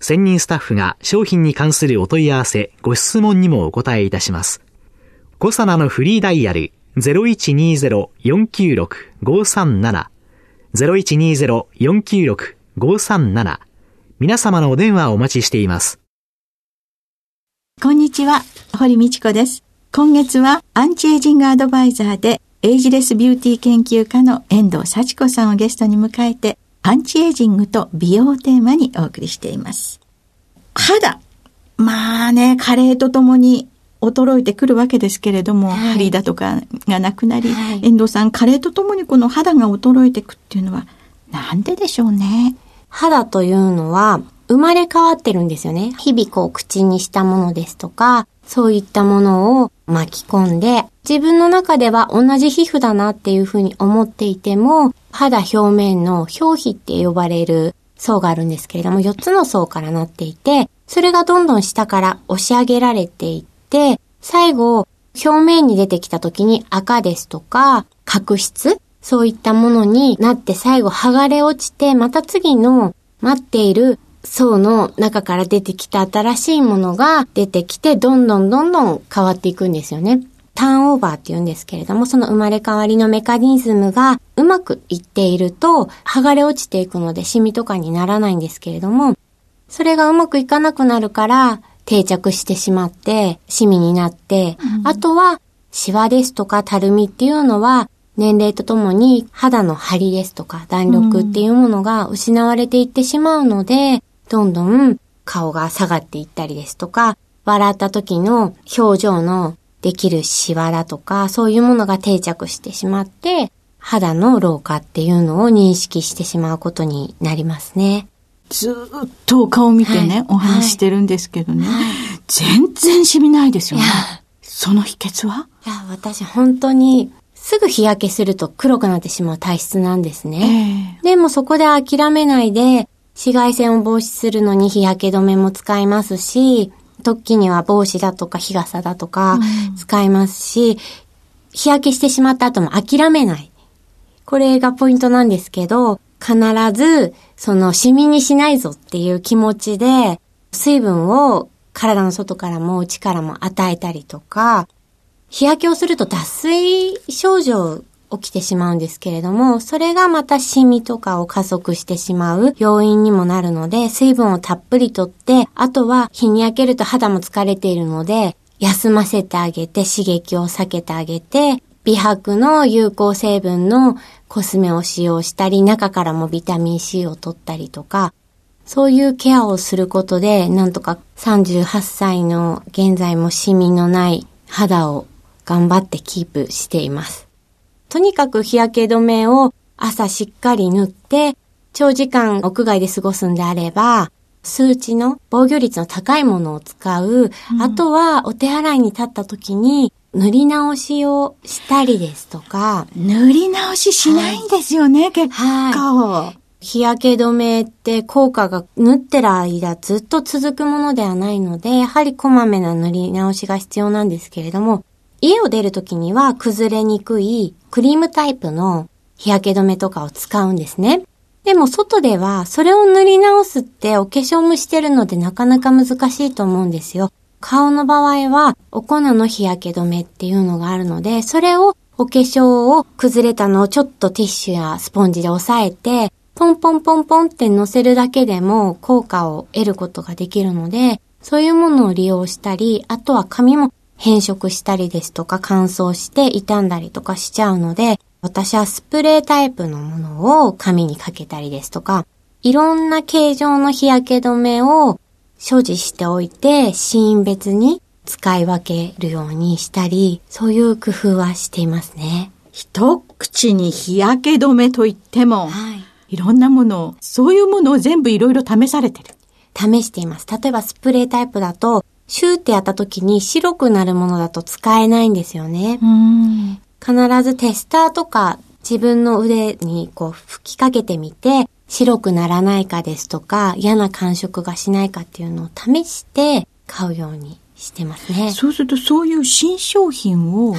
専任スタッフが商品に関するお問い合わせ、ご質問にもお答えいたします。コサナのフリーダイヤル0120-496-537 0120-496-537皆様のお電話をお待ちしています。こんにちは、堀道子です。今月はアンチエイジングアドバイザーでエイジレスビューティー研究家の遠藤幸子さんをゲストに迎えて、アンチエイジングと美容テーマにお送りしています。肌。まあね、加齢とともに衰えてくるわけですけれども、はい、針だとかがなくなり、はい、遠藤さん、加齢とともにこの肌が衰えていくっていうのは、なんででしょうね。肌というのは、生まれ変わってるんですよね。日々こう口にしたものですとか、そういったものを巻き込んで、自分の中では同じ皮膚だなっていうふうに思っていても、肌表面の表皮って呼ばれる層があるんですけれども、4つの層からなっていて、それがどんどん下から押し上げられていって、最後、表面に出てきた時に赤ですとか、角質そういったものになって最後剥がれ落ちて、また次の待っている層の中から出てきた新しいものが出てきて、どんどんどんどん変わっていくんですよね。ターンオーバーって言うんですけれども、その生まれ変わりのメカニズムがうまくいっていると、剥がれ落ちていくのでシミとかにならないんですけれども、それがうまくいかなくなるから、定着してしまって、シミになって、うん、あとは、シワですとかたるみっていうのは、年齢とともに肌の張りですとか弾力っていうものが失われていってしまうので、どんどん顔が下がっていったりですとか、笑った時の表情のできるシワだとか、そういうものが定着してしまって、肌の老化っていうのを認識してしまうことになりますね。ずっとお顔見てね、はい、お話してるんですけどね、はい、全然染みないですよね。その秘訣は？いや、私本当にすぐ日焼けすると黒くなってしまう体質なんですね。えー、でもそこで諦めないで、紫外線を防止するのに日焼け止めも使いますし、時には帽子だとか日傘だとか使いますし、うん、日焼けしてしまった後も諦めない。これがポイントなんですけど、必ず、その、シミにしないぞっていう気持ちで、水分を体の外からも内からも与えたりとか、日焼けをすると脱水症状起きてしまうんですけれども、それがまたシミとかを加速してしまう要因にもなるので、水分をたっぷりとって、あとは日に焼けると肌も疲れているので、休ませてあげて刺激を避けてあげて、美白の有効成分のコスメを使用したり、中からもビタミン C を取ったりとか、そういうケアをすることで、なんとか38歳の現在もシミのない肌を頑張ってキープしています。とにかく日焼け止めを朝しっかり塗って、長時間屋外で過ごすんであれば、数値の防御率の高いものを使う、うん、あとはお手洗いに立った時に塗り直しをしたりですとか。塗り直ししないんですよね、はい、結構。はい、日焼け止めって効果が塗ってる間ずっと続くものではないので、やはりこまめな塗り直しが必要なんですけれども、家を出るときには崩れにくいクリームタイプの日焼け止めとかを使うんですね。でも外ではそれを塗り直すってお化粧もしてるのでなかなか難しいと思うんですよ。顔の場合はお粉の日焼け止めっていうのがあるので、それをお化粧を崩れたのをちょっとティッシュやスポンジで押さえて、ポンポンポンポンって乗せるだけでも効果を得ることができるので、そういうものを利用したり、あとは髪も変色したりですとか乾燥して傷んだりとかしちゃうので、私はスプレータイプのものを髪にかけたりですとか、いろんな形状の日焼け止めを所持しておいて、シーン別に使い分けるようにしたり、そういう工夫はしていますね。一口に日焼け止めといっても、はい、いろんなものを、そういうものを全部いろいろ試されてる。試しています。例えばスプレータイプだと、シューってやった時に白くなるものだと使えないんですよね。必ずテスターとか自分の腕にこう吹きかけてみて、白くならないかですとか、嫌な感触がしないかっていうのを試して買うようにしてますね。そうするとそういう新商品を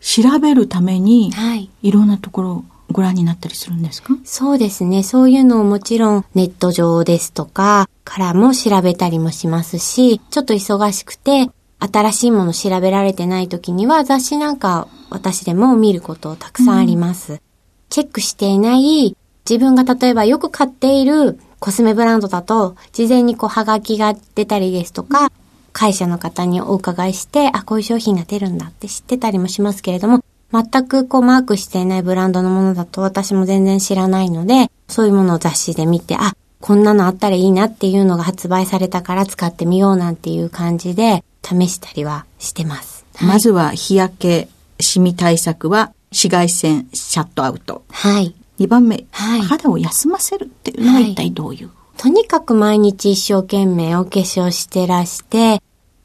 調べるために、はい、いろんなところご覧になったりするんですか？そうですね。そういうのをもちろんネット上ですとかからも調べたりもしますし、ちょっと忙しくて新しいもの調べられてない時には雑誌なんか私でも見ることたくさんあります。うん、チェックしていない自分が例えばよく買っているコスメブランドだと事前にこうハガキが出たりですとか、会社の方にお伺いして、あ、こういう商品が出るんだって知ってたりもしますけれども、全くこうマークしていないブランドのものだと私も全然知らないので、そういうものを雑誌で見て、あ、こんなのあったらいいなっていうのが発売されたから使ってみようなんていう感じで試したりはしてます。はい、まずは日焼け、シミ対策は紫外線シャットアウト。はい。2番目、はい、肌を休ませるっていうのは一体どういう、はいとにかく毎日一生懸命お化粧してらして、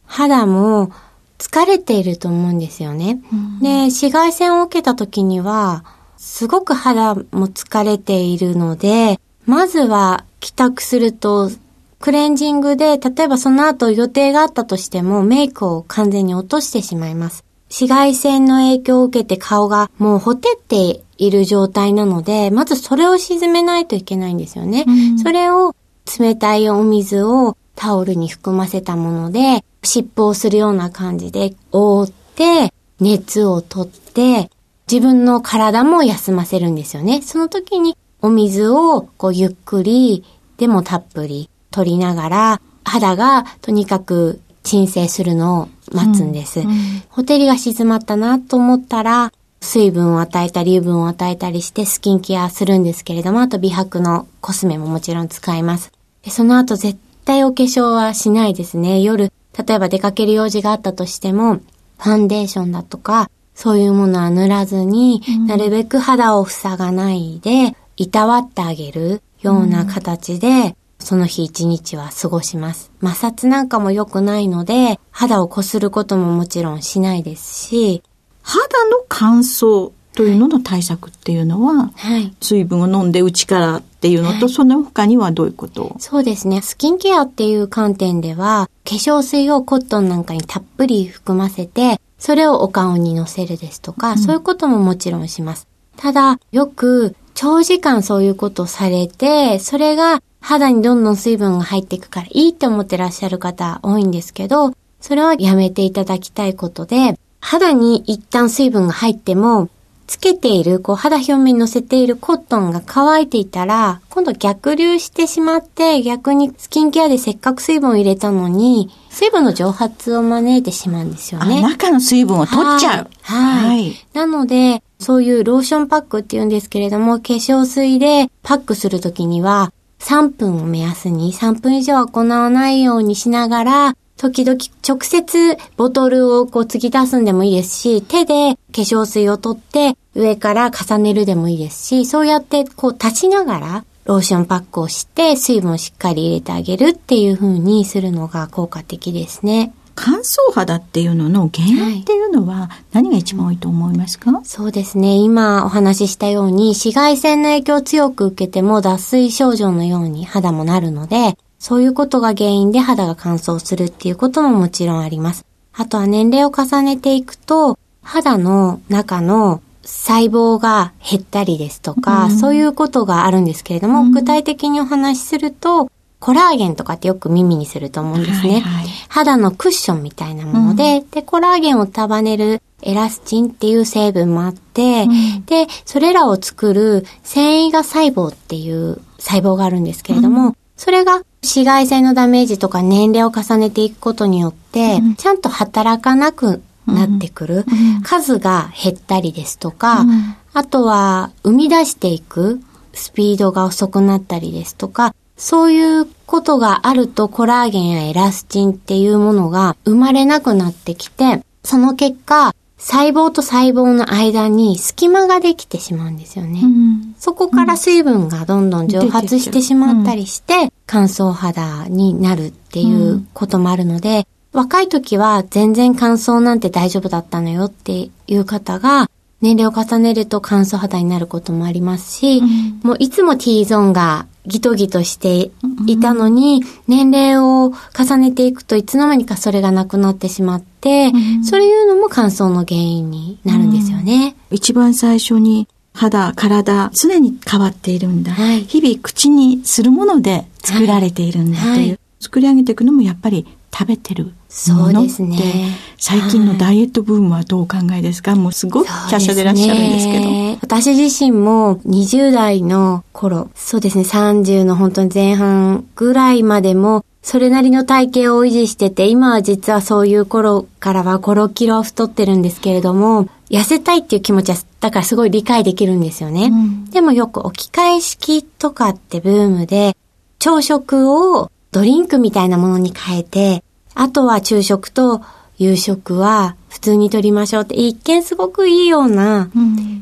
肌も疲れていると思うんですよね。うん、で、紫外線を受けた時には、すごく肌も疲れているので、まずは帰宅すると、クレンジングで、例えばその後予定があったとしても、メイクを完全に落としてしまいます。紫外線の影響を受けて顔がもうほてっている状態なので、まずそれを沈めないといけないんですよね。うん、それを冷たいお水をタオルに含ませたもので、湿布をするような感じで覆って、熱を取って、自分の体も休ませるんですよね。その時にお水をこうゆっくり、でもたっぷり取りながら、肌がとにかく鎮静するのを待つんです。うんうん、ほてりが静まったなと思ったら、水分を与えたり、油分を与えたりしてスキンケアするんですけれども、あと美白のコスメももちろん使います。でその後絶対お化粧はしないですね。夜、例えば出かける用事があったとしても、ファンデーションだとか、そういうものは塗らずに、うん、なるべく肌を塞がないで、いたわってあげるような形で、うん、その日一日は過ごします。摩擦なんかも良くないので、肌をこすることももちろんしないですし、肌の乾燥というのの対策っていうのは、はい、水分を飲んで内からっていうのと、はい、その他にはどういうこと？そうですね。スキンケアっていう観点では、化粧水をコットンなんかにたっぷり含ませて、それをお顔にのせるですとか、うん、そういうことももちろんします。ただ、よく長時間そういうことをされて、それが肌にどんどん水分が入っていくからいいって思ってらっしゃる方多いんですけど、それはやめていただきたいことで、肌に一旦水分が入っても、つけている、こう肌表面に乗せているコットンが乾いていたら、今度逆流してしまって、逆にスキンケアでせっかく水分を入れたのに、水分の蒸発を招いてしまうんですよね。中の水分を取っちゃう。はい。はい、なので、そういうローションパックって言うんですけれども、化粧水でパックするときには、3分を目安に3分以上は行わないようにしながら、時々直接ボトルをこう注ぎ足すんでもいいですし、手で化粧水を取って上から重ねるでもいいですし、そうやってこう立ちながらローションパックをして水分をしっかり入れてあげるっていう風にするのが効果的ですね。乾燥肌っていうのの原因っていうのは何が一番多いと思いますか、はい、そうですね。今お話ししたように紫外線の影響を強く受けても脱水症状のように肌もなるので、そういうことが原因で肌が乾燥するっていうことももちろんあります。あとは年齢を重ねていくと、肌の中の細胞が減ったりですとか、うん、そういうことがあるんですけれども、うん、具体的にお話しすると、コラーゲンとかってよく耳にすると思うんですね。はいはい、肌のクッションみたいなもので、うん、で、コラーゲンを束ねるエラスチンっていう成分もあって、で、それらを作る繊維が細胞っていう細胞があるんですけれども、それが紫外線のダメージとか年齢を重ねていくことによって、うん、ちゃんと働かなくなってくる。うん、数が減ったりですとか、うん、あとは生み出していくスピードが遅くなったりですとか、そういうことがあるとコラーゲンやエラスチンっていうものが生まれなくなってきて、その結果、細胞と細胞の間に隙間ができてしまうんですよね。うん、そこから水分がどんどん蒸発してしまったりして、乾燥肌になるっていうこともあるので、若い時は全然乾燥なんて大丈夫だったのよっていう方が、年齢を重ねると乾燥肌になることもありますし、うん、もういつも T ゾーンがギトギトしていたのに、年齢を重ねていくといつの間にかそれがなくなってしまって、うん、そういうのも乾燥の原因になるんですよね。うん、一番最初に肌、体、常に変わっているんだ。はい、日々口にするもので作られているんだという。はいはい、作り上げていくのもやっぱり食べてるものって、ね、最近のダイエットブームはどうお考えですか、はい、もうすごく華奢でいらっしゃるんですけど。ね、私自身も20代の頃、そうですね、30の本当に前半ぐらいまでも、それなりの体型を維持してて、今は実はそういう頃からは5、6キロ太ってるんですけれども、痩せたいっていう気持ちは、だからすごい理解できるんですよね。うん、でもよく置き換え式とかってブームで、朝食をドリンクみたいなものに変えて、あとは昼食と夕食は普通にとりましょうって一見すごくいいような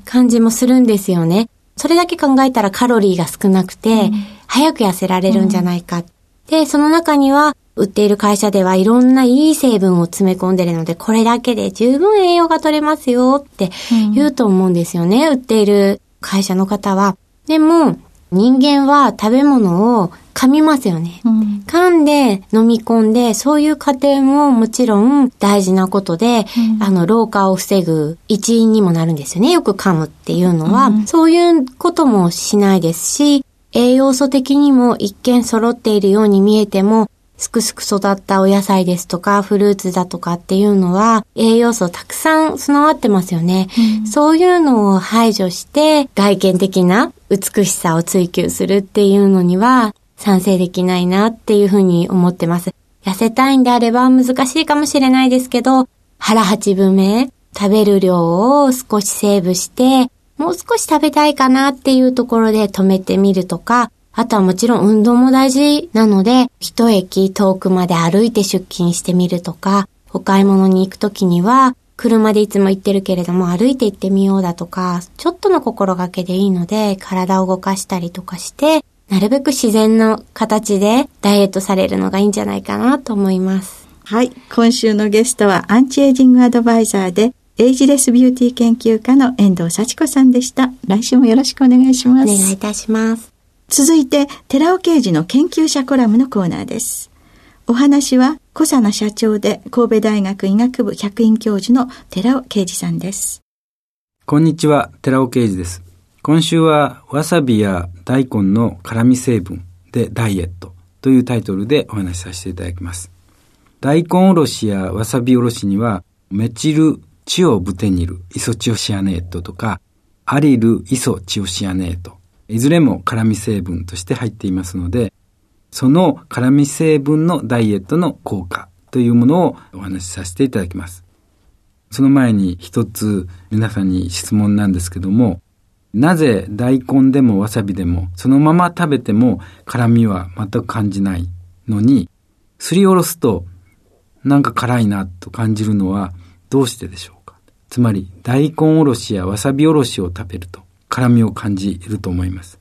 感じもするんですよね。それだけ考えたらカロリーが少なくて、早く痩せられるんじゃないか。で、その中には売っている会社ではいろんないい成分を詰め込んでるので、これだけで十分栄養が取れますよって言うと思うんですよね。売っている会社の方は。でも、人間は食べ物を噛みますよね。うん、噛んで飲み込んで、そういう過程ももちろん大事なことで、うん、あの、老化を防ぐ一因にもなるんですよね。よく噛むっていうのは、うん、そういうこともしないですし、栄養素的にも一見揃っているように見えても、すくすく育ったお野菜ですとか、フルーツだとかっていうのは、栄養素たくさん備わってますよね。うん、そういうのを排除して、外見的な美しさを追求するっていうのには、賛成できないなっていうふうに思ってます。痩せたいんであれば難しいかもしれないですけど、腹八分目、食べる量を少しセーブして、もう少し食べたいかなっていうところで止めてみるとか、あとはもちろん運動も大事なので、一駅遠くまで歩いて出勤してみるとか、お買い物に行くときには、車でいつも行ってるけれども歩いて行ってみようだとか、ちょっとの心がけでいいので、体を動かしたりとかして、なるべく自然の形でダイエットされるのがいいんじゃないかなと思います。はい。今週のゲストはアンチエイジングアドバイザーでエイジレスビューティー研究家の遠藤幸子さんでした。来週もよろしくお願いします。お願いいたします。続いて、寺尾刑事の研究者コラムのコーナーです。お話は、小佐奈社長で神戸大学医学部客員教授の寺尾啓二さんです。こんにちは、寺尾啓二です。今週は、わさびや大根の辛味成分でダイエットというタイトルでお話しさせていただきます。大根おろしやわさびおろしには、メチルチオブテニルイソチオシアネートとか、アリルイソチオシアネート、いずれも辛味成分として入っていますので、その辛味成分のダイエットの効果というものをお話しさせていただきます。その前に一つ皆さんに質問なんですけども、なぜ大根でもわさびでもそのまま食べても辛味は全く感じないのに、すりおろすとなんか辛いなと感じるのはどうしてでしょうか？つまり大根おろしやわさびおろしを食べると辛みを感じると思います。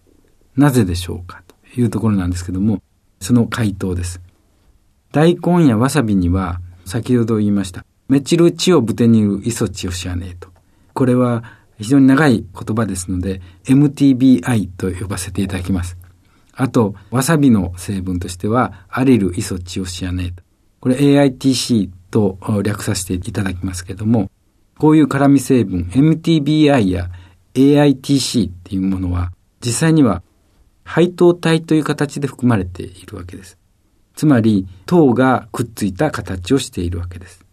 なぜでしょうか？というところなんですけども、その回答です。大根やわさびには、先ほど言いました、メチルチオブテニルイソチオシアネート。これは非常に長い言葉ですので、MTBI と呼ばせていただきます。あと、わさびの成分としては、アリルイソチオシアネート。これ AITC と略させていただきますけども、こういう辛味成分、MTBI や AITC っていうものは、実際には配糖体という形で含まれているわけです。つまり、糖がくっついた形をしているわけです。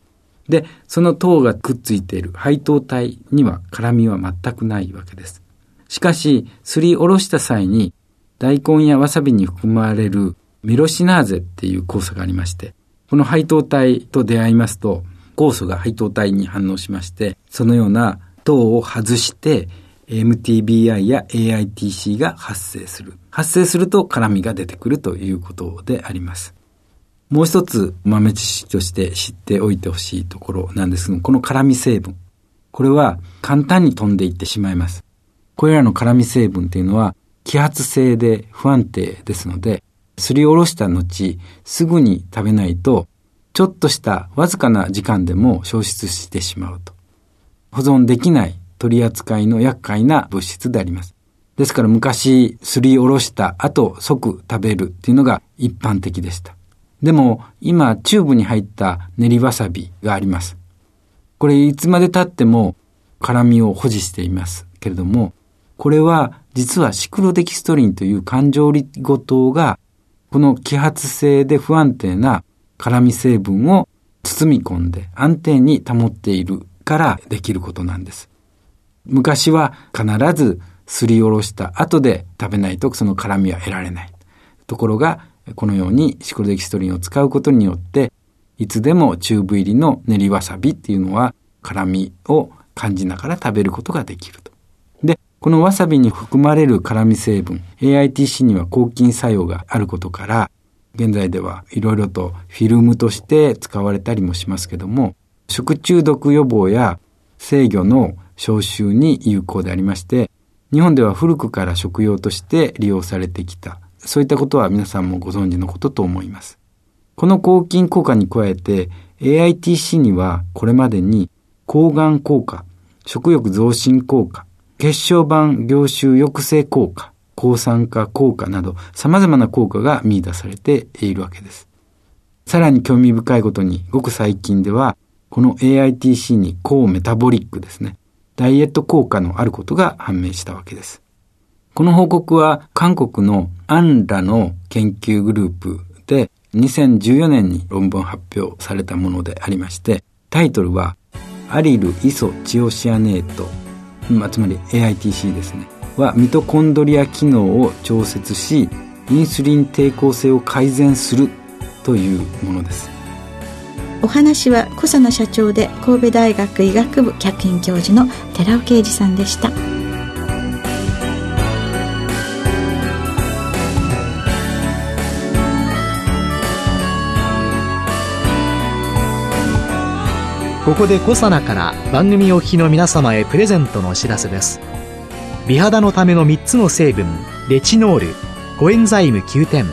で、その糖がくっついている配糖体には辛みは全くないわけです。しかし、すりおろした際に、大根やわさびに含まれるミロシナーゼっていう酵素がありまして、この配糖体と出会いますと、酵素が配糖体に反応しまして、そのような糖を外して、MTBI や AITC が発生する。発生すると辛みが出てくるということであります。もう一つ豆知識として知っておいてほしいところなんですが、この辛み成分。これは簡単に飛んでいってしまいます。これらの辛み成分というのは揮発性で不安定ですので、すりおろした後、すぐに食べないと、ちょっとしたわずかな時間でも消失してしまうと。保存できない取り扱いの厄介な物質であります。ですから昔、すりおろした後即食べるっていうのが一般的でした。でも今チューブに入った練りわさびがあります。これいつまで経っても辛みを保持していますけれども、これは実はシクロデキストリンという環状リゴ糖がこの揮発性で不安定な辛み成分を包み込んで安定に保っているからできることなんです。昔は必ずすりおろした後で食べないとその辛みは得られない。ところがこのようにシクロデキストリンを使うことによって、いつでもチューブ入りの練りわさびっていうのは辛みを感じながら食べることができると。で、このわさびに含まれる辛み成分、AITC には抗菌作用があることから、現在ではいろいろとフィルムとして使われたりもしますけども、食中毒予防や制御の消臭に有効でありまして、日本では古くから食用として利用されてきたそういったことは皆さんもご存知のことと思います。この抗菌効果に加えて AITC にはこれまでに抗がん効果、食欲増進効果、血小板凝集抑制効果、抗酸化効果など様々な効果が見出されているわけです。さらに興味深いことに、ごく最近では、この AITC に抗メタボリックですね、ダイエット効果のあることが判明したわけです。この報告は韓国のアンラの研究グループで2014年に論文発表されたものでありまして、タイトルはアリルイソチオシアネート、つまり AITC ですね、はミトコンドリア機能を調節し、インスリン抵抗性を改善するというものです。お話は小佐野社長で神戸大学医学部客員教授の寺尾啓二さんでした。ここでコサナから番組お聞きの皆様へプレゼントのお知らせです美肌のための3つの成分レチノールコエンザイム9点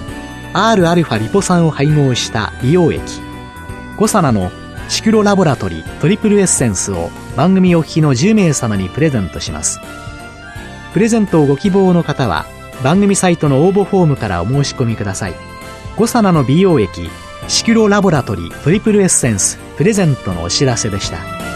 Rα リポ酸を配合した美容液コサナのシクロラボラトリトリプルエッセンスを番組お聞きの10名様にプレゼントします。プレゼントをご希望の方は番組サイトの応募フォームからお申し込みください。コサナの美容液シクロラボラトリトリプルエッセンスプレゼントのお知らせでした。